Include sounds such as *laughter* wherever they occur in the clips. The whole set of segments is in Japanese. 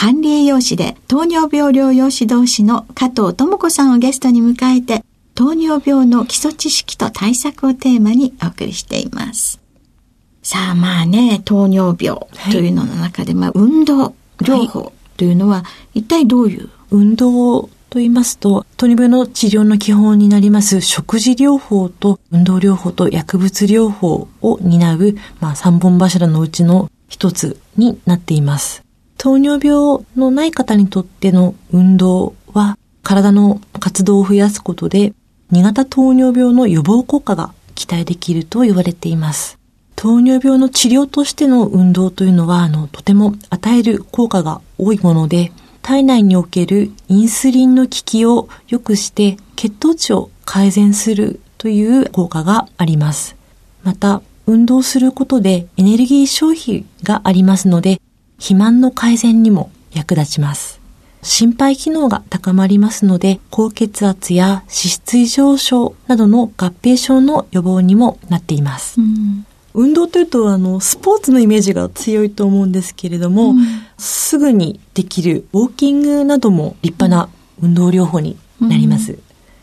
管理栄養士で糖尿病療養指導士の加藤智子さんをゲストに迎えて、糖尿病の基礎知識と対策をテーマにお送りしています。さあまあね、糖尿病というのの中で、はい、まあ運動療法というのは一体どういう？運動と言いますと、糖尿病の治療の基本になります食事療法と運動療法と薬物療法を担う、まあ、三本柱のうちの一つになっています。糖尿病のない方にとっての運動は体の活動を増やすことで2型糖尿病の予防効果が期待できると言われています。糖尿病の治療としての運動というのは、あの、とても与える効果が多いもので、体内におけるインスリンの効きを良くして血糖値を改善するという効果があります。また、運動することでエネルギー消費がありますので、肥満の改善にも役立ちます。心肺機能が高まりますので、高血圧や脂質異常症などの合併症の予防にもなっています。うん運動というと、あの、スポーツのイメージが強いと思うんですけれども、うん、すぐにできるウォーキングなども立派な運動療法になります。うん、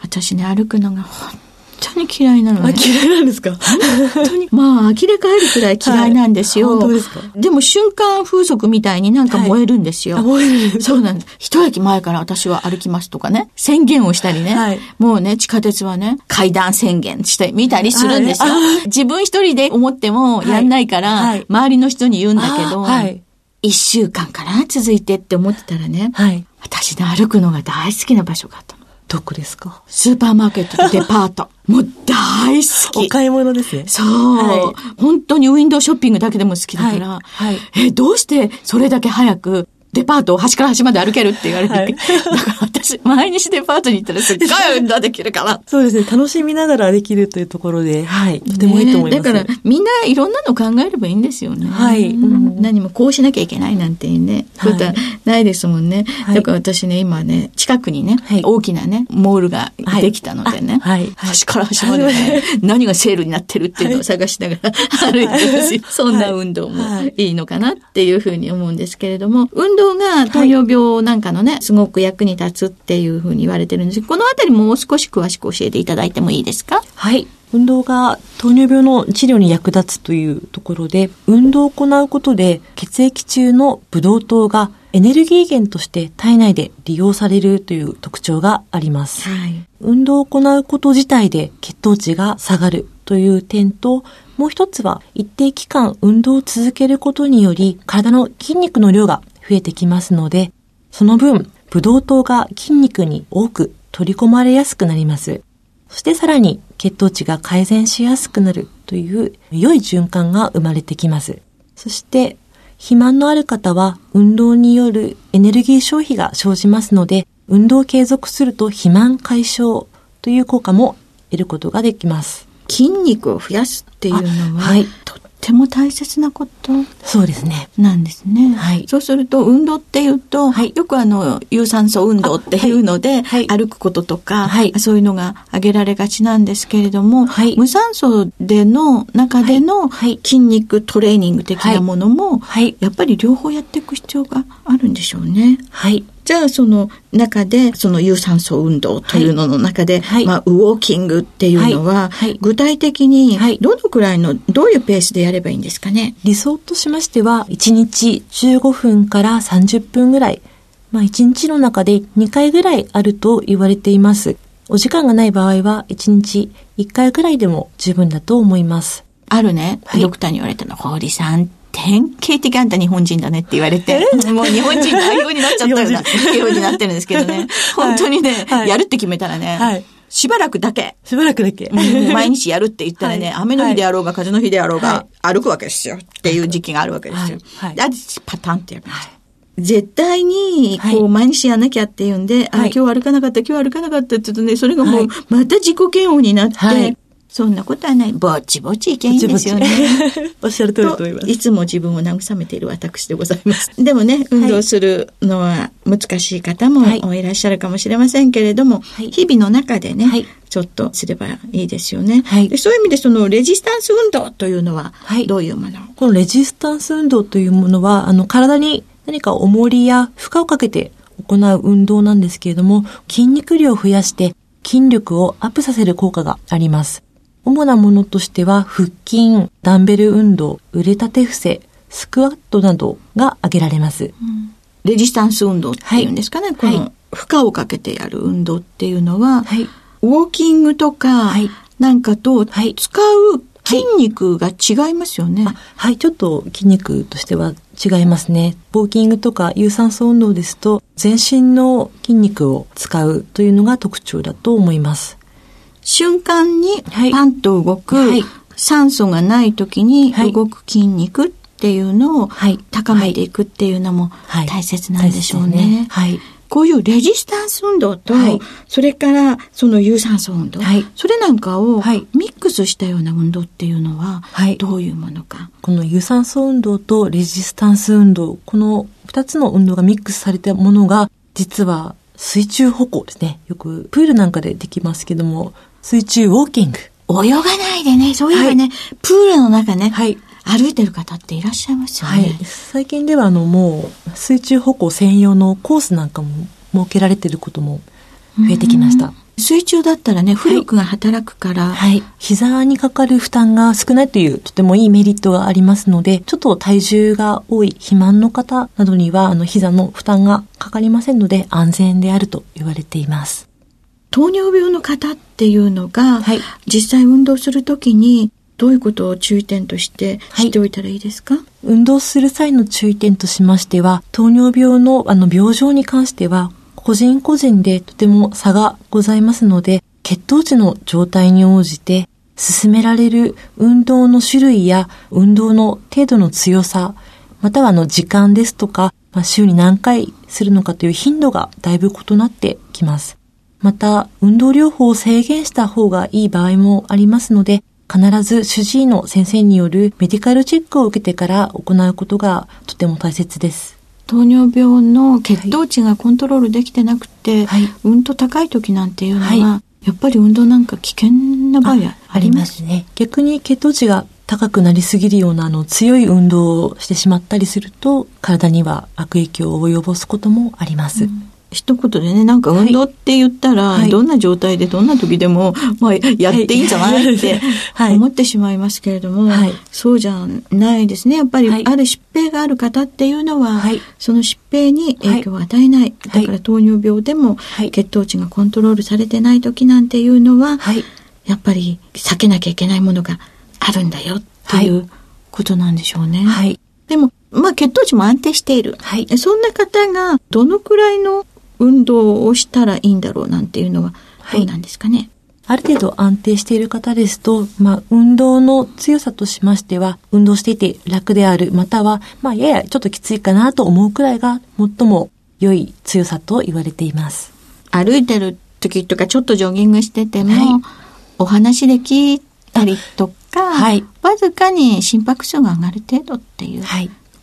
私ね、歩くのが本当に嫌いなのね。嫌いなんですか？本当に。まあ、呆れ返るくらい嫌いなんですよ。はい、本当ですか？でも瞬間風速みたいになんか燃えるんですよ。はい、燃えるそうなんです。一駅前から私は歩きますとかね、宣言をしたりね。はい、もうね、地下鉄はね、階段宣言してみたりするんですよ。自分一人で思ってもやんないから、周りの人に言うんだけど、一週間から続いてって思ってたらね、私ね、歩くのが大好きな場所があった。どこですか？スーパーマーケットとデパート。*laughs* もう大好き。お買い物ですね。そう、はい、本当にウィンドウショッピングだけでも好きだから。はい。はい、え、どうしてそれだけ早くデパートを端から端まで歩けるって言われて、はい、だから私、毎日デパートに行ったらすっごい運動できるから。そうですね。楽しみながらできるというところで、はい。とてもいいと思います。だから、みんないろんなの考えればいいんですよね。はい。うん、何もこうしなきゃいけないなんていうね、ことはないですもんね。はい、だから私ね、今ね、近くにね、はい、大きなね、モールができたのでね、はい。端から端までね、何がセールになってるっていうのを探しながら歩いてるし、そんな運動もいいのかなっていうふうに思うんですけれども、運動動が糖尿病なんかのね、すごく役に立つっていうふうに言われてるんですこのあたりもう少し詳しく教えていただいてもいいですかはい。運動が糖尿病の治療に役立つというところで、運動を行うことで血液中のブドウ糖がエネルギー源として体内で利用されるという特徴があります。はい、運動を行うこと自体で血糖値が下がるという点と、もう一つは一定期間運動を続けることにより体の筋肉の量が増えてきますので、その分、ブドウ糖が筋肉に多く取り込まれやすくなります。そしてさらに血糖値が改善しやすくなるという良い循環が生まれてきます。そして、肥満のある方は運動によるエネルギー消費が生じますので、運動を継続すると肥満解消という効果も得ることができます。筋肉を増やすっていうのは、はい、とっても大切なことそうですね。なんですね。はい。そうすると、運動っていうと、はい、よくあの、有酸素運動っていうので、はい、歩くこととか、はい、そういうのが挙げられがちなんですけれども、はい、無酸素での中での筋肉トレーニング的なものも、はい、やっぱり両方やっていく必要があるんでしょうね。はい。じゃあその中でその有酸素運動というのの中で、はい、まあ、ウォーキングっていうのは、はい、具体的にどのくらいのどういうペースでやればいいんですかね？理想としましては1日15分から30分ぐらい、まあ、1日の中で2回ぐらいあると言われています。お時間がない場合は1日1回ぐらいでも十分だと思います。あるね、ドクターに言われたの、堀さん典型的あんた日本人だねって言われて、もう日本人代表になっちゃったような表になってるんですけどね。本当にね、はい、やるって決めたらね、はい、しばらくだけ。しばらくだけ。毎日やるって言ったらね、はい、雨の日であろうが風の日であろうが、歩くわけですよ。っていう時期があるわけですよ。はい。で、パタンってやるんですよ。絶対に、こう、毎日やんなきゃっていうんで、あ、今日歩かなかった、今日歩かなかったって言うとね、それがもう、また自己嫌悪になって、そんなことはない。ぼちぼちいけんですよね。*laughs* おっしゃる通りと思います。いつも自分を慰めている私でございます。でもね、運動するのは難しい方もいらっしゃるかもしれませんけれども、はい、日々の中でね、はい、ちょっとすればいいですよね。はい、でそういう意味でそのレジスタンス運動というのは、どういうもの、このレジスタンス運動というものは、あの、体に何か重りや負荷をかけて行う運動なんですけれども、筋肉量を増やして筋力をアップさせる効果があります。主なものとしては、腹筋、ダンベル運動、腕立て伏せ、スクワットなどが挙げられます。うん、レジスタンス運動っていうんですかね、はい、この負荷をかけてやる運動っていうのは、はい、ウォーキングとかなんかと使う筋肉が違いますよね、はい、はい、ちょっと筋肉としては違いますね。ウォーキングとか有酸素運動ですと、全身の筋肉を使うというのが特徴だと思います。瞬間にパンと動く、はい、酸素がない時に動く筋肉っていうのを高めていくっていうのも大切なんでしょうね。はい、こういうレジスタンス運動と、はい、それからその有酸素運動、はい、それなんかをミックスしたような運動っていうのは、どういうものか？この有酸素運動とレジスタンス運動、この二つの運動がミックスされたものが、実は水中歩行ですね。よくプールなんかでできますけども、水中ウォーキング。泳がないでね、そういえばね、はい、プールの中ね、はい、歩いてる方っていらっしゃいますよね。はい、最近ではあのもう水中歩行専用のコースなんかも設けられていることも増えてきました。水中だったらね、浮力が働くから、はい、膝にかかる負担が少ないというとてもいいメリットがありますので、ちょっと体重が多い肥満の方などには、あの、膝の負担がかかりませんので、安全であると言われています。糖尿病の方っていうのが、はい、実際運動するときにどういうことを注意点として知っておいたらいいですか、はい、運動する際の注意点としましては、糖尿病のあの病状に関しては、個人個人でとても差がございますので、血糖値の状態に応じて、進められる運動の種類や運動の程度の強さ、またはあの時間ですとか、まあ、週に何回するのかという頻度がだいぶ異なってきます。また、運動療法を制限した方がいい場合もありますので、必ず主治医の先生によるメディカルチェックを受けてから行うことがとても大切です。糖尿病の血糖値がコントロールできてなくて、はい、うんと高い時なんていうのは、はい、やっぱり運動なんか危険な場合ありますね。逆に血糖値が高くなりすぎるようなあの強い運動をしてしまったりすると体には悪影響を及ぼすこともあります。うん一言でね、なんか運動って言ったら、はい、どんな状態でどんな時でも、*laughs* まあ、やっていいんじゃない？って *laughs* 思ってしまいますけれども、はい、そうじゃないですね。やっぱり、ある疾病がある方っていうのは、その疾病に影響を与えない。だから糖尿病でも、血糖値がコントロールされてない時なんていうのは、やっぱり避けなきゃいけないものがあるんだよっていうことなんでしょうね。でも、まあ血糖値も安定している。はい、そんな方がどのくらいの運動をしたらいいんだろうなんていうのはどうなんですかね、はい、ある程度安定している方ですと、まあ、運動の強さとしましては、運動していて楽である、または、まあ、ややちょっときついかなと思うくらいが最も良い強さと言われています。歩いてる時とか、ちょっとジョギングしてても、はい、お話できたりとか、はい、わずかに心拍数が上がる程度っていう。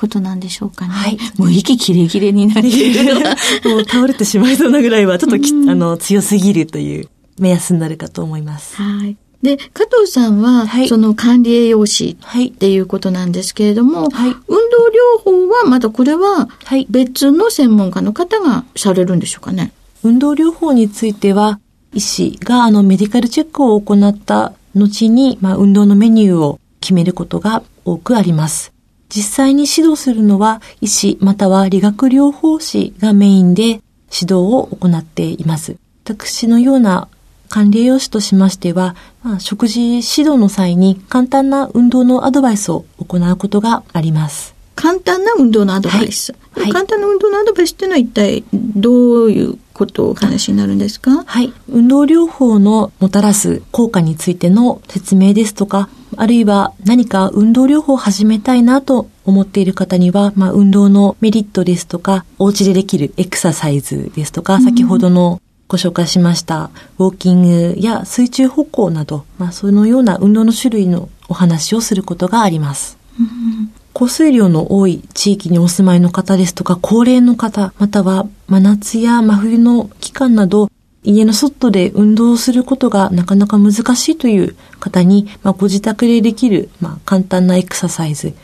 はいことなんでしょうかね。はい。もう息切れ切れになっている。*laughs* もう倒れてしまいそうなぐらいは、ちょっとき、あの、強すぎるという目安になるかと思います。はい。で、加藤さんは、はい、その管理栄養士っていうことなんですけれども、はい、運動療法はまだこれは別の専門家の方がされるんでしょうかね。運動療法については、医師があのメディカルチェックを行った後に、まあ、運動のメニューを決めることが多くあります。実際に指導するのは医師または理学療法士がメインで指導を行っています。私のような管理栄養士としましては、まあ、食事指導の際に簡単な運動のアドバイスを行うことがあります。簡単な運動のアドバイス。はい、簡単な運動のアドバイスっていうのは一体どういうことをお話になるんですか？はい。運動療法のもたらす効果についての説明ですとか、あるいは何か運動療法を始めたいなと思っている方には、まあ、運動のメリットですとか、お家でできるエクササイズですとか、うん、先ほどのご紹介しましたウォーキングや水中歩行など、まあ、そのような運動の種類のお話をすることがあります。うん降水量の多い地域にお住まいの方ですとか、高齢の方、または真夏や真冬の期間など、家の外で運動することがなかなか難しいという方に、まあ、ご自宅でできる、まあ、簡単なエクササイズ、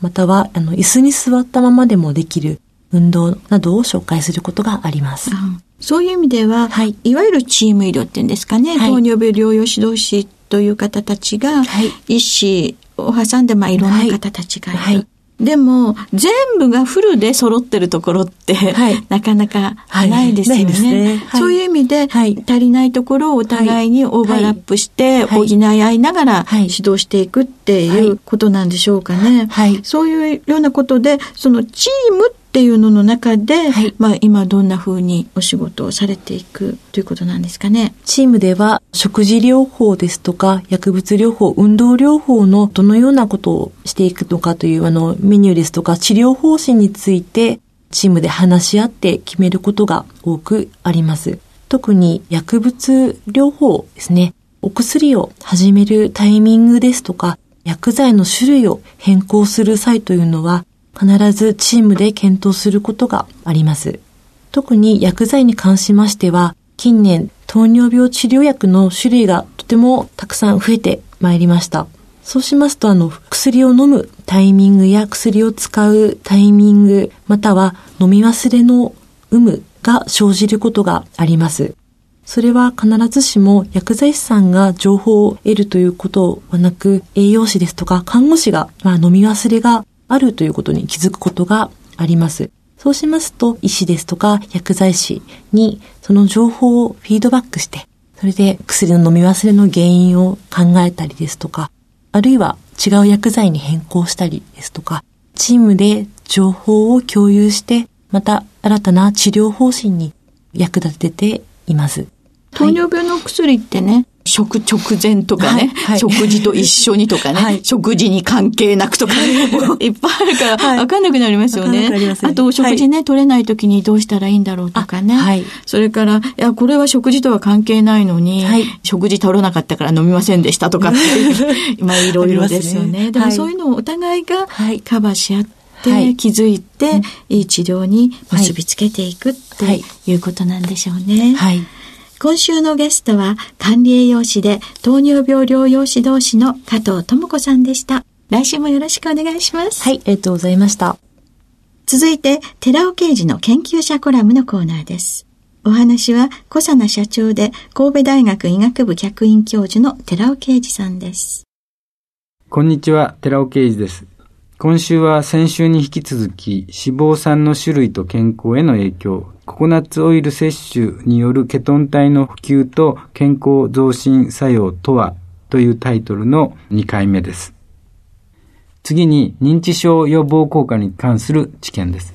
または、あの、椅子に座ったままでもできる運動などを紹介することがあります。うん、そういう意味では、はい、いわゆるチーム医療っていうんですかね、はい、糖尿病療養指導士という方たちが、はい、医師を挟んで、まあ、いろんな方たちがいる。はいでも、全部がフルで揃ってるところって、はい、なかなかないですよね。はいねはい、そういう意味で、足りないところをお互いにオーバーラップして、補い合いながら指導していくっていうことなんでしょうかね。そういうようなことで、そのチームっていうのの中で、はい、まあ今どんな風にお仕事をされていくということなんですかね。チームでは食事療法ですとか薬物療法、運動療法のどのようなことをしていくのかというあのメニューですとか治療方針についてチームで話し合って決めることが多くあります。特に薬物療法ですね。お薬を始めるタイミングですとか薬剤の種類を変更する際というのは必ずチームで検討することがあります。特に薬剤に関しましては、近年糖尿病治療薬の種類がとてもたくさん増えてまいりました。そうしますと、あの、薬を飲むタイミングや薬を使うタイミング、または飲み忘れの有無が生じることがあります。それは必ずしも薬剤師さんが情報を得るということはなく、栄養士ですとか看護師が、まあ、飲み忘れがあるということに気づくことがあります。そうしますと、医師ですとか薬剤師にその情報をフィードバックして、それで薬の飲み忘れの原因を考えたりですとか、あるいは違う薬剤に変更したりですとか、チームで情報を共有して、また新たな治療方針に役立てています。糖尿病の薬ってね、食直前とかね、はいはい、食事と一緒にとかね、はい、食事に関係なくとか、い。*laughs* っぱいあるから分かんなくなりますよね。あと、食事ね、取れない時にどうしたらいいんだろうとかね。それから、いや、これは食事とは関係ないのに、食事取らなかったから飲みませんでしたとかって、まあ、いろいろですよね。でもそういうのをお互いがカバーし合って、気づいて、いい治療に結びつけていくっていうことなんでしょうね。はい今週のゲストは管理栄養士で糖尿病療養指導士の加藤智子さんでした。来週もよろしくお願いします。はい、ありがとうございました。続いて、寺尾刑事の研究者コラムのコーナーです。お話は、小佐奈社長で神戸大学医学部客員教授の寺尾啓二さんです。こんにちは、寺尾啓二です。今週は先週に引き続き脂肪酸の種類と健康への影響、ココナッツオイル摂取によるケトン体の普及と健康増進作用とは？というタイトルの2回目です。次に認知症予防効果に関する知見です。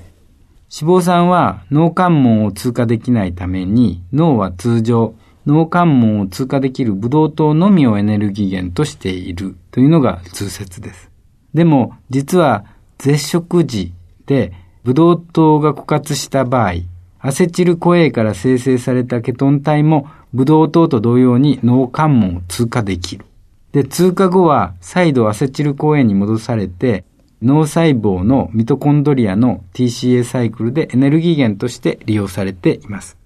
脂肪酸は脳関門を通過できないために脳は通常脳関門を通過できるブドウ糖のみをエネルギー源としているというのが通説です。でも、実は絶食時でブドウ糖が枯渇した場合、アセチルコ A から生成されたケトン体もブドウ糖と同様に脳関門を通過できる。で、通過後は再度アセチルコエに戻されて、脳細胞のミトコンドリアの TCA サイクルでエネルギー源として利用されています。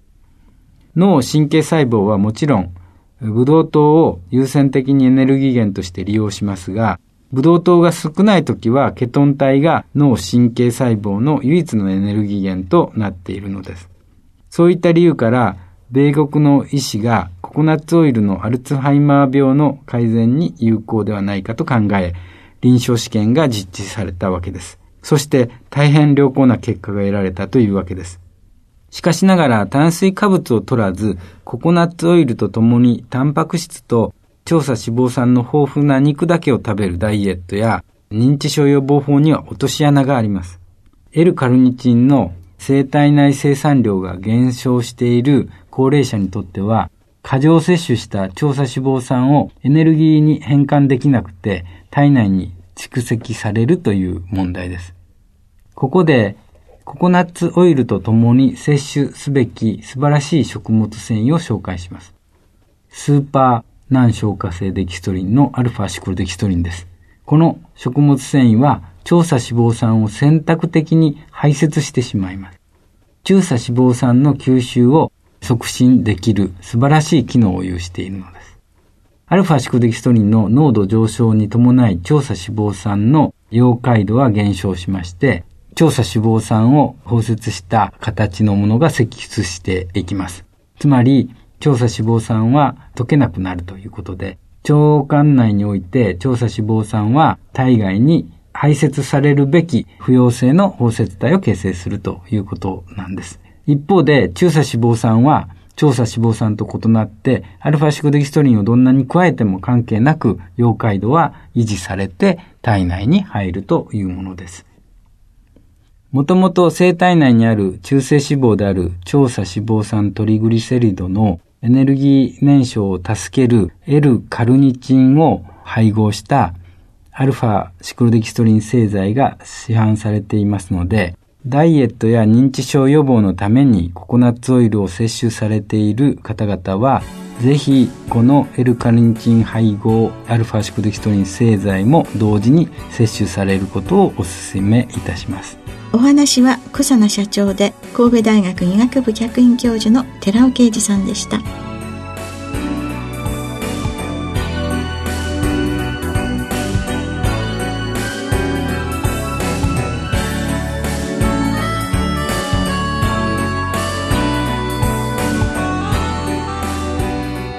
脳神経細胞はもちろん、ブドウ糖を優先的にエネルギー源として利用しますが、ブドウ糖が少ない時はケトン体が脳神経細胞の唯一のエネルギー源となっているのです。そういった理由から、米国の医師がココナッツオイルのアルツハイマー病の改善に有効ではないかと考え、臨床試験が実施されたわけです。そして大変良好な結果が得られたというわけです。しかしながら炭水化物を取らず、ココナッツオイルとともにタンパク質と調査脂肪酸の豊富な肉だけを食べるダイエットや認知症予防法には落とし穴があります。L カルニチンの生体内生産量が減少している高齢者にとっては、過剰摂取した調査脂肪酸をエネルギーに変換できなくて体内に蓄積されるという問題です。ここでココナッツオイルとともに摂取すべき素晴らしい食物繊維を紹介します。スーパー難消化性デキストリンのアルファシクロデキストリンです。この食物繊維は調査脂肪酸を選択的に排泄してしまいます。中鎖脂肪酸の吸収を促進できる素晴らしい機能を有しているのです。アルファシクロデキストリンの濃度上昇に伴い調査脂肪酸の溶解度は減少しまして、調査脂肪酸を包摂した形のものが析出していきます。つまり、調査脂肪酸は溶けなくなるということで、腸管内において調査脂肪酸は体外に排泄されるべき不溶性の包摂体を形成するということなんです。一方で、中鎖脂肪酸は調査脂肪酸と異なって、アルファシクデキストリンをどんなに加えても関係なく、溶解度は維持されて体内に入るというものです。もともと生体内にある中性脂肪である調査脂肪酸トリグリセリドのエネルギー燃焼を助ける L カルニチンを配合したアルファシクロデキストリン製剤が市販されていますので、ダイエットや認知症予防のためにココナッツオイルを摂取されている方々は、ぜひこの L カルニチン配合アルファシクデキトリン製剤も同時に摂取されることをお勧めいたします。お話は小佐奈社長で神戸大学医学部客員教授の寺尾啓二さんでした。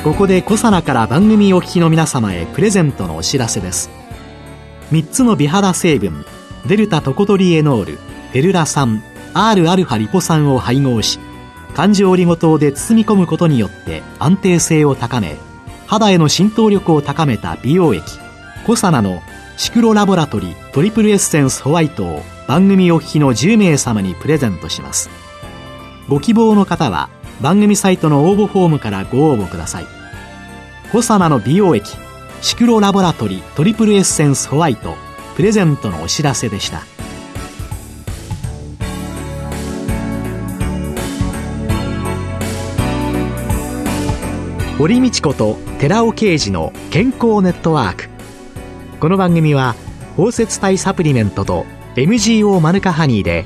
ここでコサナから番組お聞きの皆様へプレゼントのお知らせです。3つの美肌成分デルタトコトリエノールエルラ酸 Rα リポ酸を配合し環状オリゴ糖で包み込むことによって安定性を高め肌への浸透力を高めた美容液コサナのシクロラボラトリトリプルエッセンスホワイトを番組お聞きの10名様にプレゼントします。ご希望の方は番組サイトの応募フォームからご応募ください。コサナの美容液シクロラボラトリートリプルエッセンスホワイトプレゼントのお知らせでした。堀道子と寺尾啓二の健康ネットワーク。この番組は包摂体サプリメントと MGO マヌカハニーで